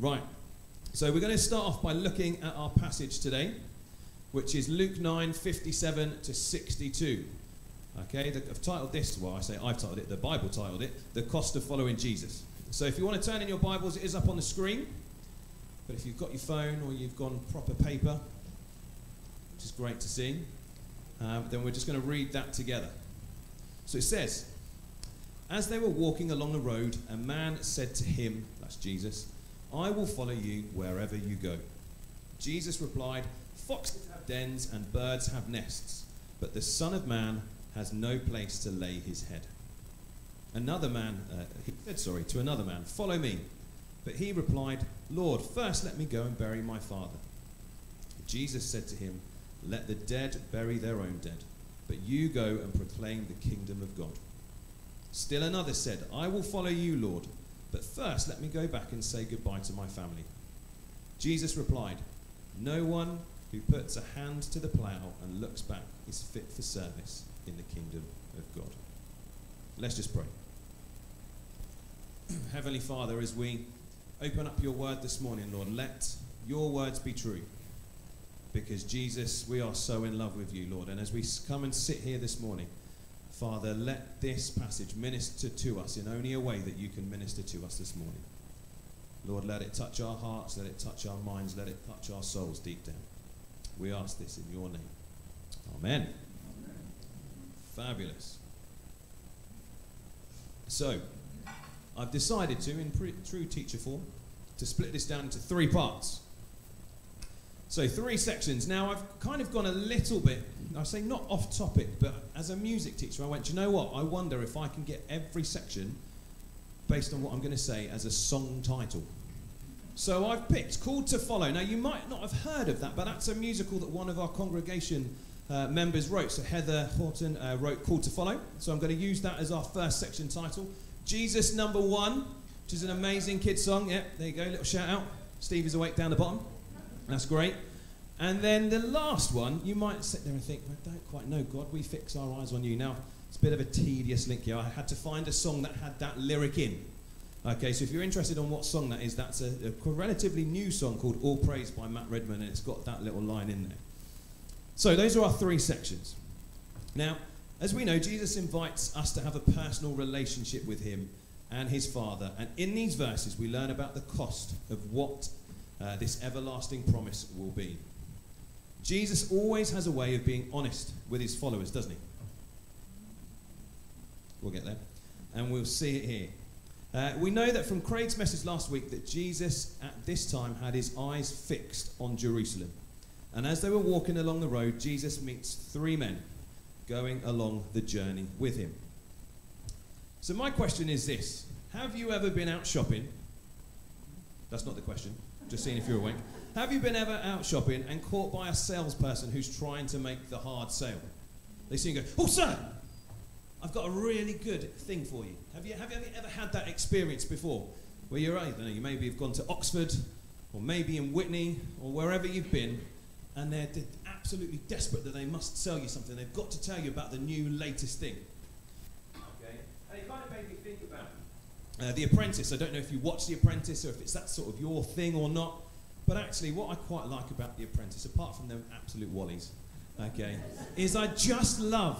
Right. So we're going to start off by looking at our passage today, which is Luke 9 57 to 62. Okay, the, I've titled this, well, I say I've titled it, the Bible titled it, The Cost of Following Jesus. So if you want to turn in your Bibles, it is up on the screen. But if you've got your phone or you've gone proper paper, which is great to see, um, then we're just going to read that together. So it says, As they were walking along the road, a man said to him, that's Jesus, I will follow you wherever you go. Jesus replied, Foxes have dens and birds have nests, but the Son of Man has no place to lay his head. Another man, uh, he said, sorry, to another man, Follow me. But he replied, Lord, first let me go and bury my father. Jesus said to him, Let the dead bury their own dead, but you go and proclaim the kingdom of God. Still another said, I will follow you, Lord, but first let me go back and say goodbye to my family. Jesus replied, No one who puts a hand to the plough and looks back is fit for service in the kingdom of God. Let's just pray. Heavenly Father, as we open up your word this morning, Lord, let your words be true. Because, Jesus, we are so in love with you, Lord. And as we come and sit here this morning, Father, let this passage minister to us in only a way that you can minister to us this morning. Lord, let it touch our hearts, let it touch our minds, let it touch our souls deep down. We ask this in your name. Amen. Amen. Fabulous. So, I've decided to, in pre- true teacher form, to split this down into three parts. So, three sections. Now, I've kind of gone a little bit, I say not off topic, but as a music teacher, I went, you know what? I wonder if I can get every section, based on what I'm going to say, as a song title. So, I've picked Called to Follow. Now, you might not have heard of that, but that's a musical that one of our congregation uh, members wrote. So, Heather Horton uh, wrote Called to Follow. So, I'm going to use that as our first section title. Jesus number one, which is an amazing kid song. Yep, there you go, little shout out. Steve is awake down the bottom. That's great. And then the last one, you might sit there and think, I don't quite know, God, we fix our eyes on you. Now, it's a bit of a tedious link here. I had to find a song that had that lyric in. Okay, so if you're interested on what song that is, that's a, a relatively new song called All Praise by Matt Redman, and it's got that little line in there. So those are our three sections. Now, as we know, Jesus invites us to have a personal relationship with him and his Father. And in these verses, we learn about the cost of what uh, this everlasting promise will be. Jesus always has a way of being honest with his followers, doesn't he? We'll get there. And we'll see it here. Uh, we know that from Craig's message last week that Jesus at this time had his eyes fixed on Jerusalem. And as they were walking along the road, Jesus meets three men going along the journey with him. So, my question is this Have you ever been out shopping? That's not the question, just seeing if you're awake. Have you been ever out shopping and caught by a salesperson who's trying to make the hard sale? They see you go, Oh, sir, I've got a really good thing for you. Have you, have you ever had that experience before? Where you're, know, you maybe have gone to Oxford or maybe in Witney or wherever you've been and they're absolutely desperate that they must sell you something. They've got to tell you about the new latest thing. Okay? And it kind of made me think about uh, The Apprentice. I don't know if you watch The Apprentice or if it's that sort of your thing or not. But actually, what I quite like about The Apprentice, apart from them absolute wallies, okay, is I just love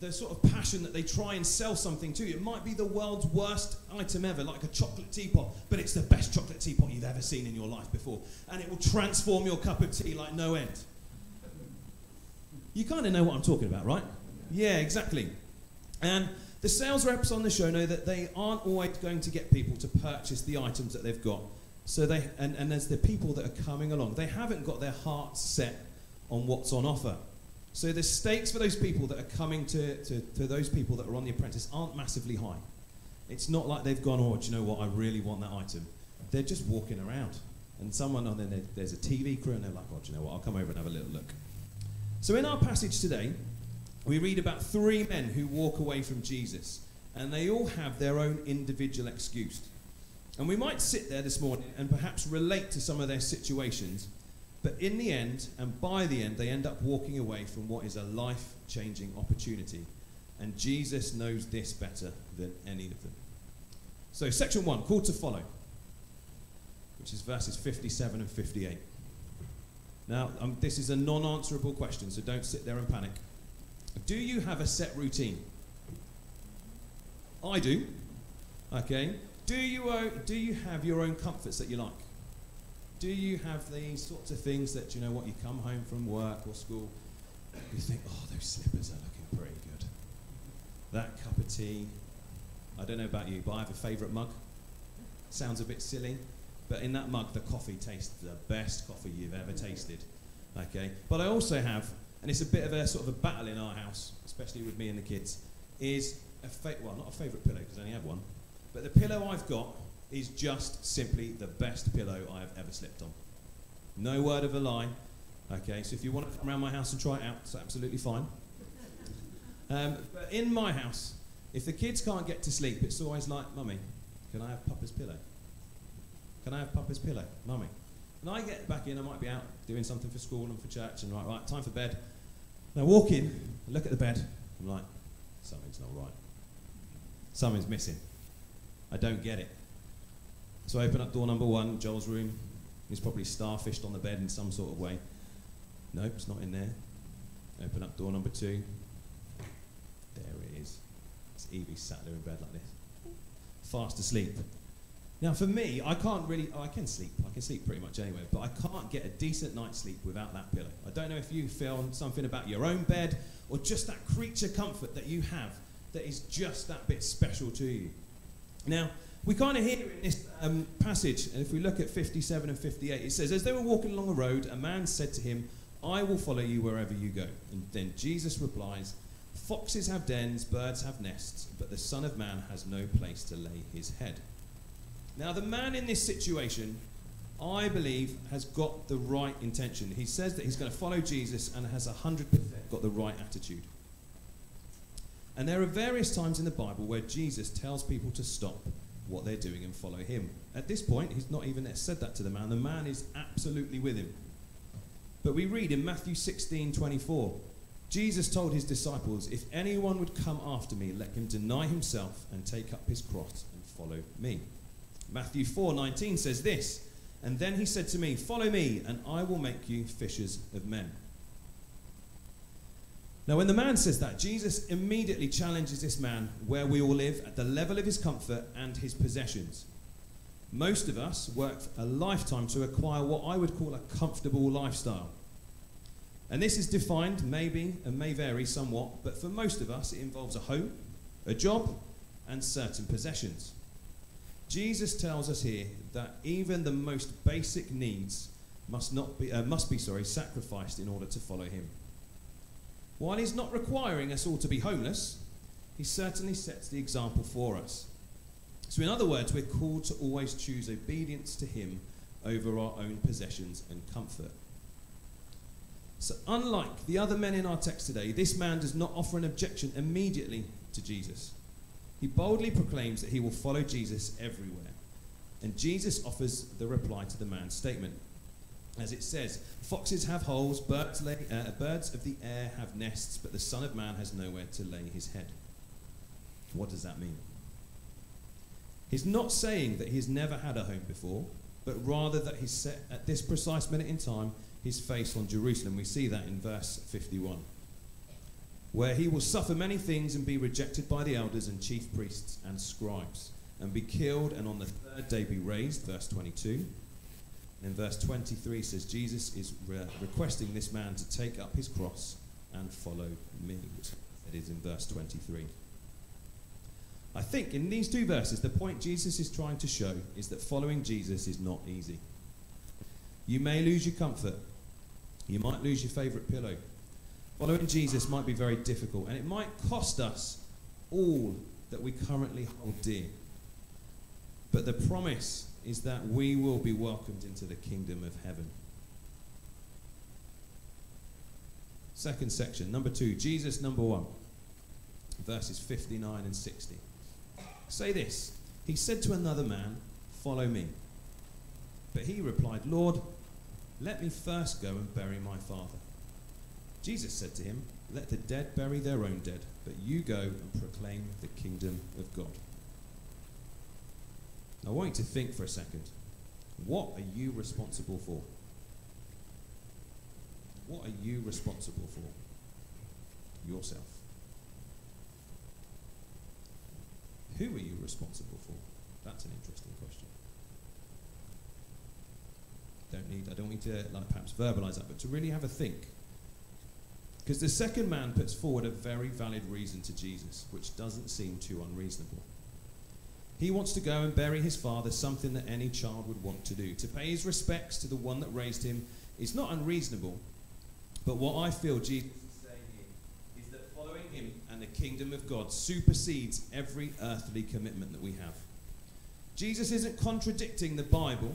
the sort of passion that they try and sell something to you. It might be the world's worst item ever, like a chocolate teapot, but it's the best chocolate teapot you've ever seen in your life before. And it will transform your cup of tea like no end. You kind of know what I'm talking about, right? Yeah, exactly. And the sales reps on the show know that they aren't always going to get people to purchase the items that they've got. So they, and, and there's the people that are coming along, they haven't got their hearts set on what's on offer. So the stakes for those people that are coming to, to, to those people that are on The Apprentice aren't massively high. It's not like they've gone, oh, do you know what, I really want that item. They're just walking around. And someone, and then there's a TV crew, and they're like, oh, do you know what, I'll come over and have a little look. So in our passage today, we read about three men who walk away from Jesus, and they all have their own individual excuse. And we might sit there this morning and perhaps relate to some of their situations but in the end, and by the end, they end up walking away from what is a life changing opportunity. And Jesus knows this better than any of them. So, section one, call to follow. which is verses 57 and 58. Now, um, this is a non answerable question, so don't sit there and panic. Do you have a set routine? I do. Okay. Do you, uh, do you have your own comforts that you like? Do you have these sorts of things that, you know what, you come home from work or school, you think, oh, those slippers are looking pretty good. That cup of tea. I don't know about you, but I have a favourite mug. Sounds a bit silly, but in that mug, the coffee tastes the best coffee you've ever tasted. Okay. But I also have, and it's a bit of a sort of a battle in our house, especially with me and the kids, is a well, not a favourite pillow because I only have one, but the pillow I've got is just simply the best pillow I have ever slept on. No word of a lie. Okay, so if you want to come around my house and try it out, it's absolutely fine. Um, but in my house, if the kids can't get to sleep, it's always like, Mummy, can I have Papa's pillow? Can I have Papa's pillow? Mummy. And I get back in, I might be out doing something for school and for church, and right, right, time for bed. And I walk in, I look at the bed, I'm like, something's not right. Something's missing. I don't get it. So I open up door number one, Joel's room. He's probably starfished on the bed in some sort of way. Nope, it's not in there. Open up door number two. There it is. It's Evie sat there in bed like this. Fast asleep. Now, for me, I can't really, oh, I can sleep. I can sleep pretty much anywhere, but I can't get a decent night's sleep without that pillow. I don't know if you feel something about your own bed or just that creature comfort that you have that is just that bit special to you. Now, we kind of hear in this um, passage, and if we look at 57 and 58, it says, As they were walking along the road, a man said to him, I will follow you wherever you go. And then Jesus replies, Foxes have dens, birds have nests, but the Son of Man has no place to lay his head. Now, the man in this situation, I believe, has got the right intention. He says that he's going to follow Jesus and has 100% got the right attitude. And there are various times in the Bible where Jesus tells people to stop what they're doing and follow him. At this point, he's not even said that to the man. The man is absolutely with him. But we read in Matthew 16 24, Jesus told his disciples, If anyone would come after me, let him deny himself and take up his cross and follow me. Matthew 4 19 says this, And then he said to me, Follow me, and I will make you fishers of men. Now, when the man says that, Jesus immediately challenges this man where we all live at the level of his comfort and his possessions. Most of us work a lifetime to acquire what I would call a comfortable lifestyle. And this is defined, maybe, and may vary somewhat, but for most of us, it involves a home, a job, and certain possessions. Jesus tells us here that even the most basic needs must, not be, uh, must be sorry, sacrificed in order to follow him. While he's not requiring us all to be homeless, he certainly sets the example for us. So, in other words, we're called to always choose obedience to him over our own possessions and comfort. So, unlike the other men in our text today, this man does not offer an objection immediately to Jesus. He boldly proclaims that he will follow Jesus everywhere. And Jesus offers the reply to the man's statement. As it says, foxes have holes, birds, lay, uh, birds of the air have nests, but the Son of Man has nowhere to lay his head. What does that mean? He's not saying that he's never had a home before, but rather that he's set at this precise minute in time his face on Jerusalem. We see that in verse 51 where he will suffer many things and be rejected by the elders and chief priests and scribes, and be killed, and on the third day be raised. Verse 22. And verse 23 says, Jesus is re- requesting this man to take up his cross and follow me. It is in verse 23. I think in these two verses, the point Jesus is trying to show is that following Jesus is not easy. You may lose your comfort. You might lose your favourite pillow. Following Jesus might be very difficult, and it might cost us all that we currently hold dear. But the promise is that we will be welcomed into the kingdom of heaven. Second section, number two, Jesus, number one, verses 59 and 60. Say this He said to another man, Follow me. But he replied, Lord, let me first go and bury my father. Jesus said to him, Let the dead bury their own dead, but you go and proclaim the kingdom of God. I want you to think for a second. What are you responsible for? What are you responsible for? Yourself. Who are you responsible for? That's an interesting question. Don't need, I don't need to like perhaps verbalize that, but to really have a think. Because the second man puts forward a very valid reason to Jesus, which doesn't seem too unreasonable. He wants to go and bury his father, something that any child would want to do. To pay his respects to the one that raised him is not unreasonable, but what I feel Jesus is saying here is that following him and the kingdom of God supersedes every earthly commitment that we have. Jesus isn't contradicting the Bible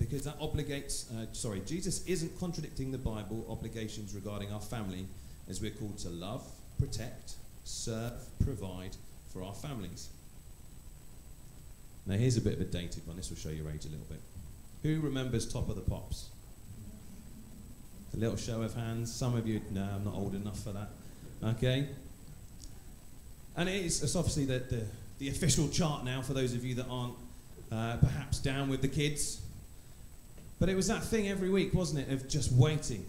because that obligates, uh, sorry, Jesus isn't contradicting the Bible obligations regarding our family as we're called to love, protect, serve, provide for our families. Now, here's a bit of a dated one. This will show your age a little bit. Who remembers Top of the Pops? A little show of hands. Some of you, no, I'm not old enough for that. Okay? And it is, it's obviously the, the, the official chart now for those of you that aren't uh, perhaps down with the kids. But it was that thing every week, wasn't it, of just waiting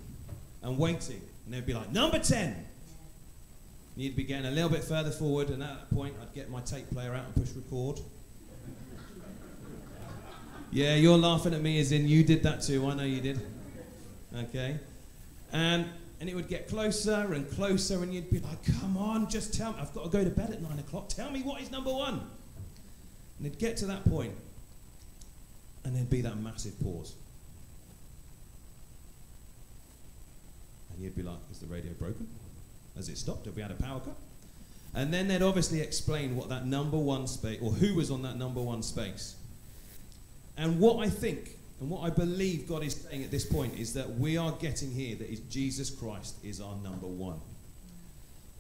and waiting. And they'd be like, number 10. And you'd be getting a little bit further forward, and at that point, I'd get my tape player out and push record. Yeah, you're laughing at me as in you did that too. I know you did. Okay? And, and it would get closer and closer, and you'd be like, come on, just tell me. I've got to go to bed at nine o'clock. Tell me what is number one. And it'd get to that point, and there'd be that massive pause. And you'd be like, is the radio broken? Has it stopped? Have we had a power cut? And then they'd obviously explain what that number one space, or who was on that number one space. And what I think, and what I believe God is saying at this point, is that we are getting here that Jesus Christ is our number one.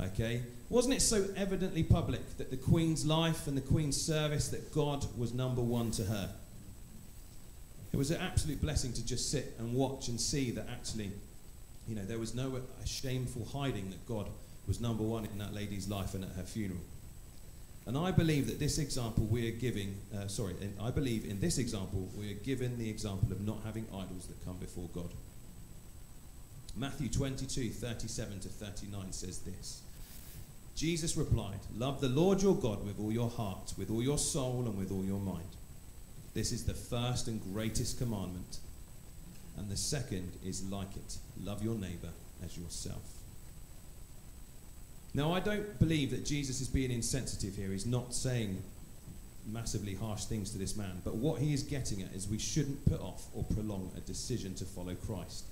Okay? Wasn't it so evidently public that the Queen's life and the Queen's service, that God was number one to her? It was an absolute blessing to just sit and watch and see that actually you know, there was no shameful hiding that God was number one in that lady's life and at her funeral. And I believe that this example we are giving, uh, sorry, I believe in this example we are given the example of not having idols that come before God. Matthew 22, 37 to 39 says this Jesus replied, Love the Lord your God with all your heart, with all your soul, and with all your mind. This is the first and greatest commandment. And the second is like it love your neighbor as yourself. Now, I don't believe that Jesus is being insensitive here. He's not saying massively harsh things to this man. But what he is getting at is we shouldn't put off or prolong a decision to follow Christ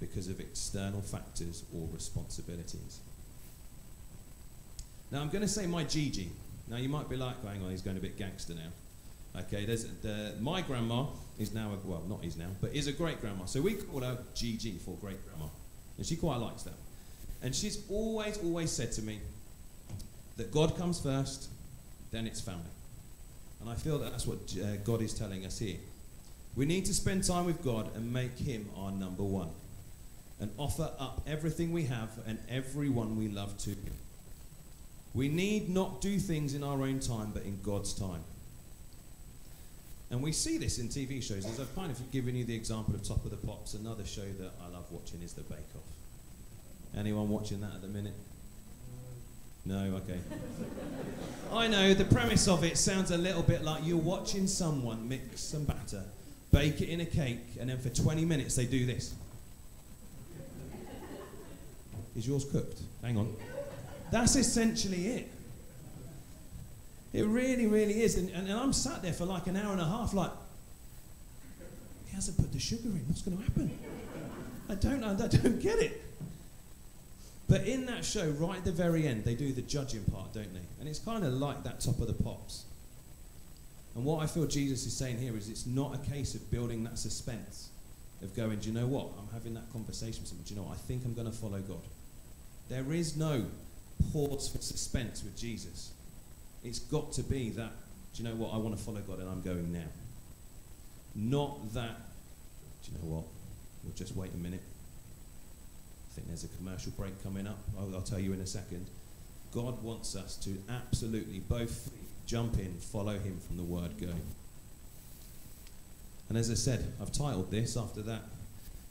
because of external factors or responsibilities. Now, I'm going to say my Gigi. Now, you might be like, hang on, he's going a bit gangster now. Okay, there's the, my grandma is now, a, well, not is now, but is a great grandma. So we call her GG for great grandma. And she quite likes that. And she's always, always said to me that God comes first, then it's family. And I feel that that's what uh, God is telling us here. We need to spend time with God and make Him our number one. And offer up everything we have and everyone we love to Him. We need not do things in our own time, but in God's time. And we see this in TV shows. As I've kind of given you the example of Top of the Pops, another show that I love watching is The Bake Off. Anyone watching that at the minute? No, okay. I know the premise of it sounds a little bit like you're watching someone mix some batter, bake it in a cake, and then for 20 minutes they do this. Is yours cooked? Hang on. That's essentially it. It really, really is. And, and, and, I'm sat there for like an hour and a half, like, he hasn't put the sugar in. What's going to happen? I don't, I don't get it. But in that show, right at the very end, they do the judging part, don't they? And it's kind of like that top of the pops. And what I feel Jesus is saying here is it's not a case of building that suspense, of going, do you know what? I'm having that conversation with someone. Do you know what? I think I'm going to follow God. There is no pause for suspense with Jesus. It's got to be that, do you know what, I want to follow God and I'm going now. Not that, do you know what, we'll just wait a minute. Think there's a commercial break coming up. I'll, I'll tell you in a second. God wants us to absolutely both jump in, follow Him from the word go. And as I said, I've titled this after that.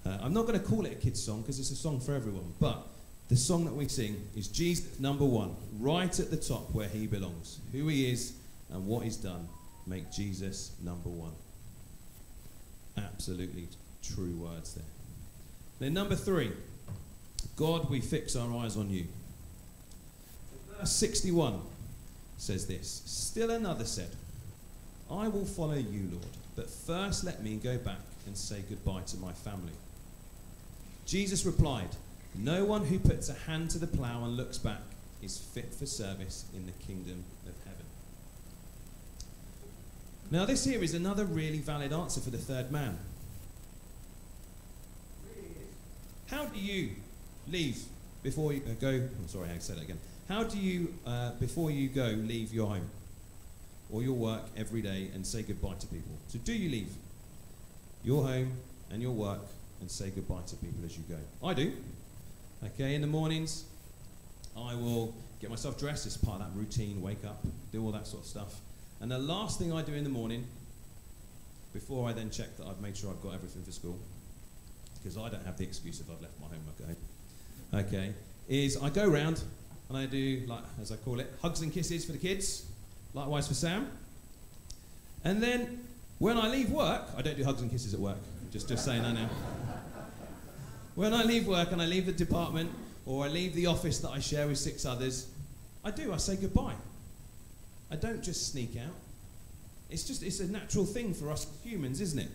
Uh, I'm not going to call it a kids' song because it's a song for everyone, but the song that we sing is Jesus number one, right at the top where he belongs. Who he is and what he's done make Jesus number one. Absolutely true words there. Then, number three, God, we fix our eyes on you. Verse 61 says this Still another said, I will follow you, Lord, but first let me go back and say goodbye to my family. Jesus replied, No one who puts a hand to the plough and looks back is fit for service in the kingdom of heaven. Now, this here is another really valid answer for the third man. How do you leave before you uh, go? I'm sorry, I said that again. How do you, uh, before you go, leave your home or your work every day and say goodbye to people? So, do you leave your home and your work and say goodbye to people as you go? I do. Okay, in the mornings, I will get myself dressed. It's part of that routine. Wake up, do all that sort of stuff. And the last thing I do in the morning, before I then check that I've made sure I've got everything for school, because I don't have the excuse if I've left my homework at home, okay, is I go round and I do, like as I call it, hugs and kisses for the kids, likewise for Sam. And then when I leave work, I don't do hugs and kisses at work, just, just saying that now. When I leave work and I leave the department or I leave the office that I share with six others, I do, I say goodbye. I don't just sneak out. It's just, it's a natural thing for us humans, isn't it?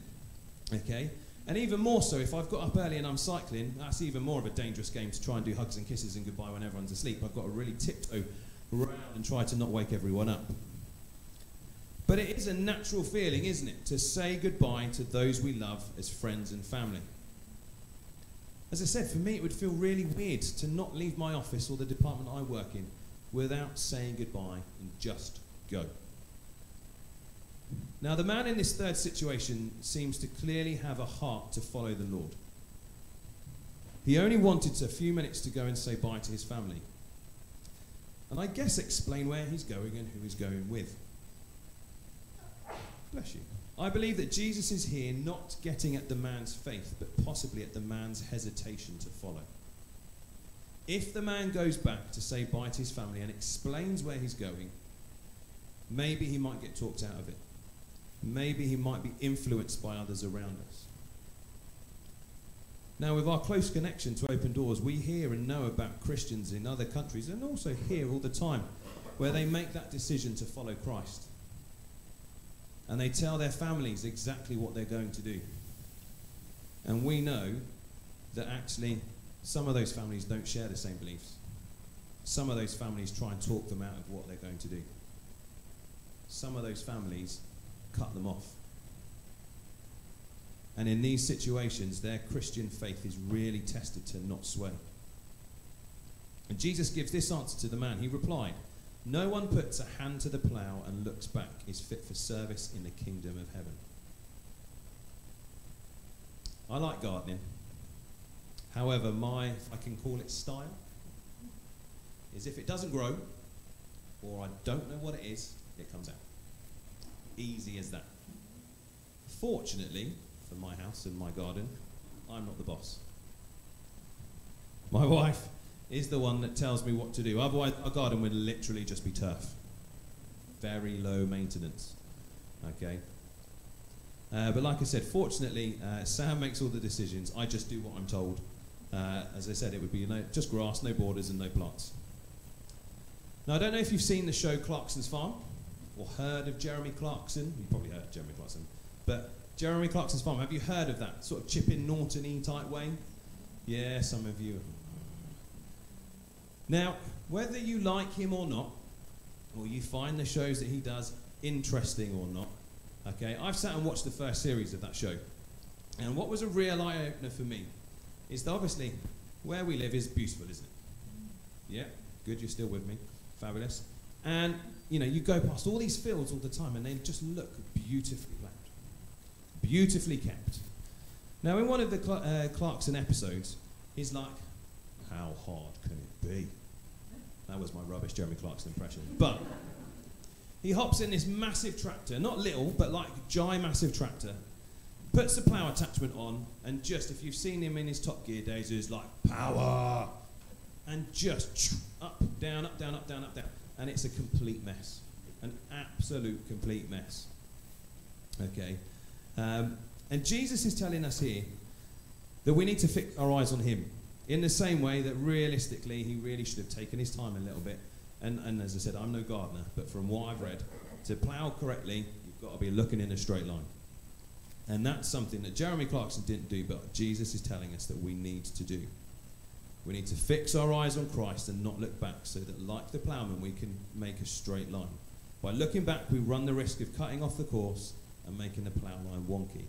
Okay? And even more so, if I've got up early and I'm cycling, that's even more of a dangerous game to try and do hugs and kisses and goodbye when everyone's asleep. I've got to really tiptoe around and try to not wake everyone up. But it is a natural feeling, isn't it, to say goodbye to those we love as friends and family. As I said, for me, it would feel really weird to not leave my office or the department I work in without saying goodbye and just go. Now, the man in this third situation seems to clearly have a heart to follow the Lord. He only wanted a few minutes to go and say bye to his family. And I guess explain where he's going and who he's going with. Bless you. I believe that Jesus is here not getting at the man's faith, but possibly at the man's hesitation to follow. If the man goes back to say bye to his family and explains where he's going, maybe he might get talked out of it maybe he might be influenced by others around us. Now, with our close connection to Open Doors, we hear and know about Christians in other countries and also hear all the time where they make that decision to follow Christ. And they tell their families exactly what they're going to do. And we know that actually some of those families don't share the same beliefs. Some of those families try and talk them out of what they're going to do. Some of those families cut them off. And in these situations, their Christian faith is really tested to not sway. And Jesus gives this answer to the man. He replied, No one puts a hand to the plough and looks back is fit for service in the kingdom of heaven. I like gardening. However, my, if I can call it style, is if it doesn't grow, or I don't know what it is, it comes out. Easy as that. Fortunately, for my house and my garden, I'm not the boss. My wife is the one that tells me what to do. Otherwise, our garden would literally just be turf. Very low maintenance. Okay? Uh, but like I said, fortunately, uh, Sam makes all the decisions. I just do what I'm told. Uh, as I said, it would be no, just grass, no borders, and no plants. Now, I don't know if you've seen the show Clarkson's Farm or heard of Jeremy Clarkson. You probably heard of Jeremy Clarkson. But Jeremy Clarkson's farm, have you heard of that? Sort of Chipping Norton y type way? Yeah, some of you. Now, whether you like him or not, or you find the shows that he does interesting or not, okay, I've sat and watched the first series of that show. And what was a real eye opener for me is that obviously where we live is beautiful, isn't it? Yeah, good, you're still with me. Fabulous. And you know, you go past all these fields all the time and they just look beautifully planned, beautifully kept. Now, in one of the Cl- uh, Clarkson episodes, he's like, How hard can it be? That was my rubbish Jeremy Clarkson impression. But he hops in this massive tractor, not little, but like giant massive tractor, puts the plough attachment on, and just if you've seen him in his Top Gear days, he's like power, and just up, down, up, down, up, down, up, down, and it's a complete mess, an absolute complete mess. Okay, um, and Jesus is telling us here that we need to fix our eyes on Him in the same way that realistically He really should have taken His time a little bit. And, and as I said, I'm no gardener, but from what I've read, to plough correctly, you've got to be looking in a straight line. And that's something that Jeremy Clarkson didn't do, but Jesus is telling us that we need to do. We need to fix our eyes on Christ and not look back so that, like the ploughman, we can make a straight line. By looking back, we run the risk of cutting off the course and making the plough line wonky.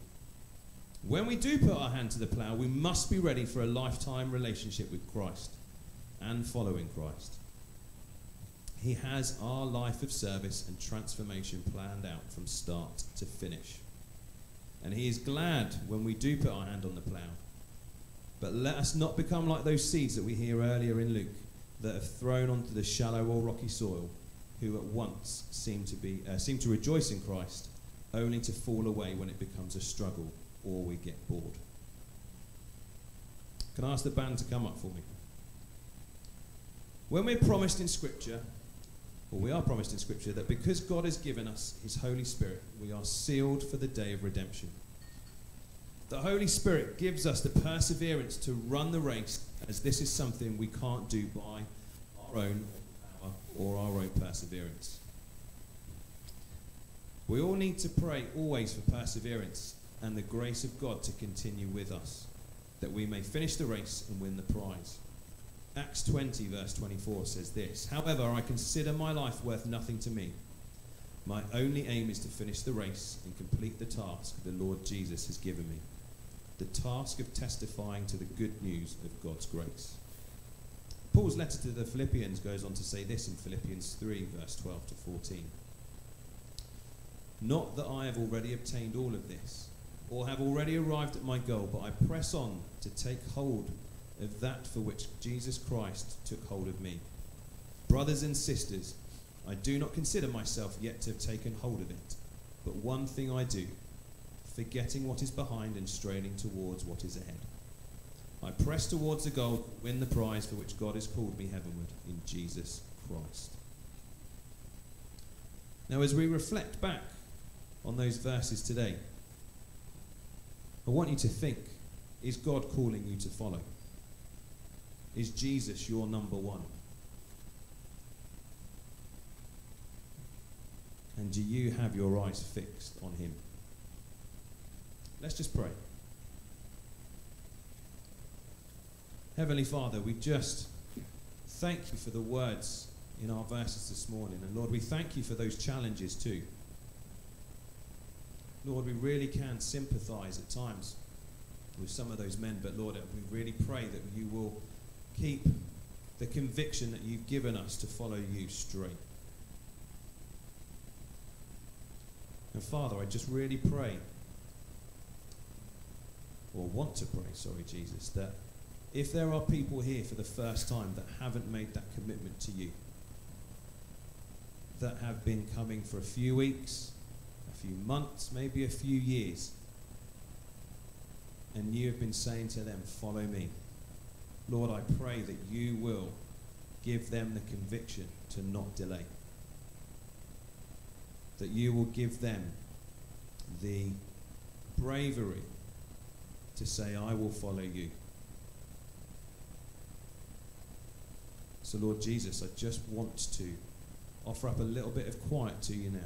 When we do put our hand to the plough, we must be ready for a lifetime relationship with Christ and following Christ. He has our life of service and transformation planned out from start to finish. And He is glad when we do put our hand on the plough. But let us not become like those seeds that we hear earlier in Luke that are thrown onto the shallow or rocky soil, who at once seem to, be, uh, seem to rejoice in Christ, only to fall away when it becomes a struggle or we get bored. Can I ask the band to come up for me? When we're promised in Scripture, or we are promised in Scripture, that because God has given us His Holy Spirit, we are sealed for the day of redemption. The Holy Spirit gives us the perseverance to run the race, as this is something we can't do by our own power or our own perseverance. We all need to pray always for perseverance and the grace of God to continue with us, that we may finish the race and win the prize. Acts 20, verse 24 says this However, I consider my life worth nothing to me. My only aim is to finish the race and complete the task the Lord Jesus has given me the task of testifying to the good news of God's grace. Paul's letter to the Philippians goes on to say this in Philippians 3, verse 12 to 14. Not that I have already obtained all of this or have already arrived at my goal, but I press on to take hold of that for which Jesus Christ took hold of me. Brothers and sisters, I do not consider myself yet to have taken hold of it, but one thing I do, forgetting what is behind and straining towards what is ahead. I press towards the goal, win the prize for which God has called me heavenward in Jesus Christ. Now, as we reflect back on those verses today, I want you to think is God calling you to follow? Is Jesus your number one? And do you have your eyes fixed on Him? Let's just pray. Heavenly Father, we just thank you for the words in our verses this morning. And Lord, we thank you for those challenges too. Lord, we really can sympathize at times with some of those men, but Lord, we really pray that you will keep the conviction that you've given us to follow you straight. And Father, I just really pray, or want to pray, sorry, Jesus, that if there are people here for the first time that haven't made that commitment to you, that have been coming for a few weeks, a few months, maybe a few years, and you have been saying to them, Follow me. Lord, I pray that you will give them the conviction to not delay. That you will give them the bravery to say, I will follow you. So, Lord Jesus, I just want to offer up a little bit of quiet to you now.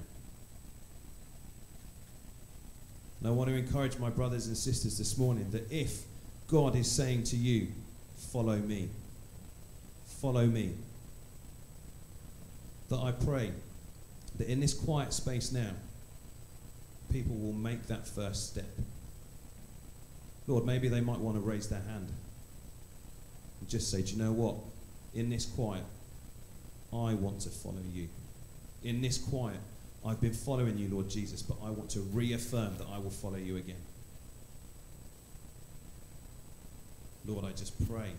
And I want to encourage my brothers and sisters this morning that if God is saying to you, follow me, follow me, that I pray that in this quiet space now, people will make that first step. Lord, maybe they might want to raise their hand and just say, Do you know what? In this quiet, I want to follow you. In this quiet, I've been following you, Lord Jesus, but I want to reaffirm that I will follow you again. Lord, I just pray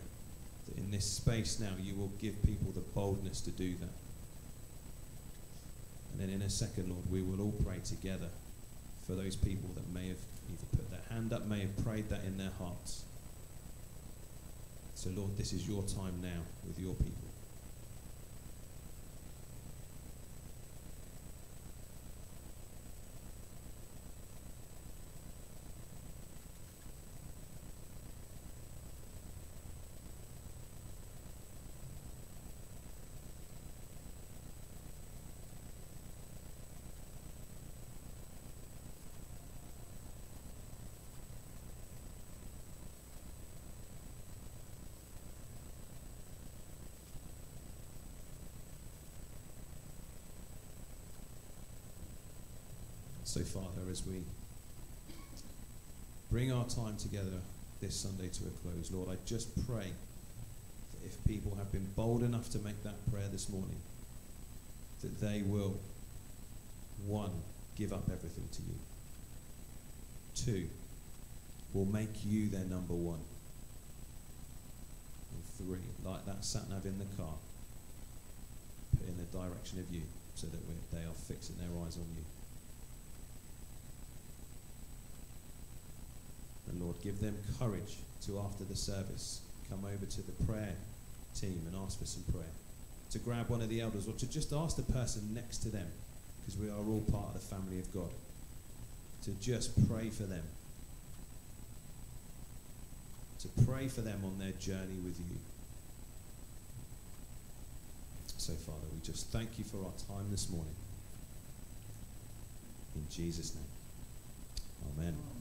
that in this space now you will give people the boldness to do that. And then in a second, Lord, we will all pray together for those people that may have either put their hand up, may have prayed that in their hearts. So, Lord, this is your time now with your people. So, Father, as we bring our time together this Sunday to a close, Lord, I just pray that if people have been bold enough to make that prayer this morning, that they will, one, give up everything to you, two, will make you their number one, and three, like that sat nav in the car, put in the direction of you so that they are fixing their eyes on you. And Lord, give them courage to, after the service, come over to the prayer team and ask for some prayer. To grab one of the elders or to just ask the person next to them, because we are all part of the family of God. To just pray for them. To pray for them on their journey with you. So, Father, we just thank you for our time this morning. In Jesus' name. Amen.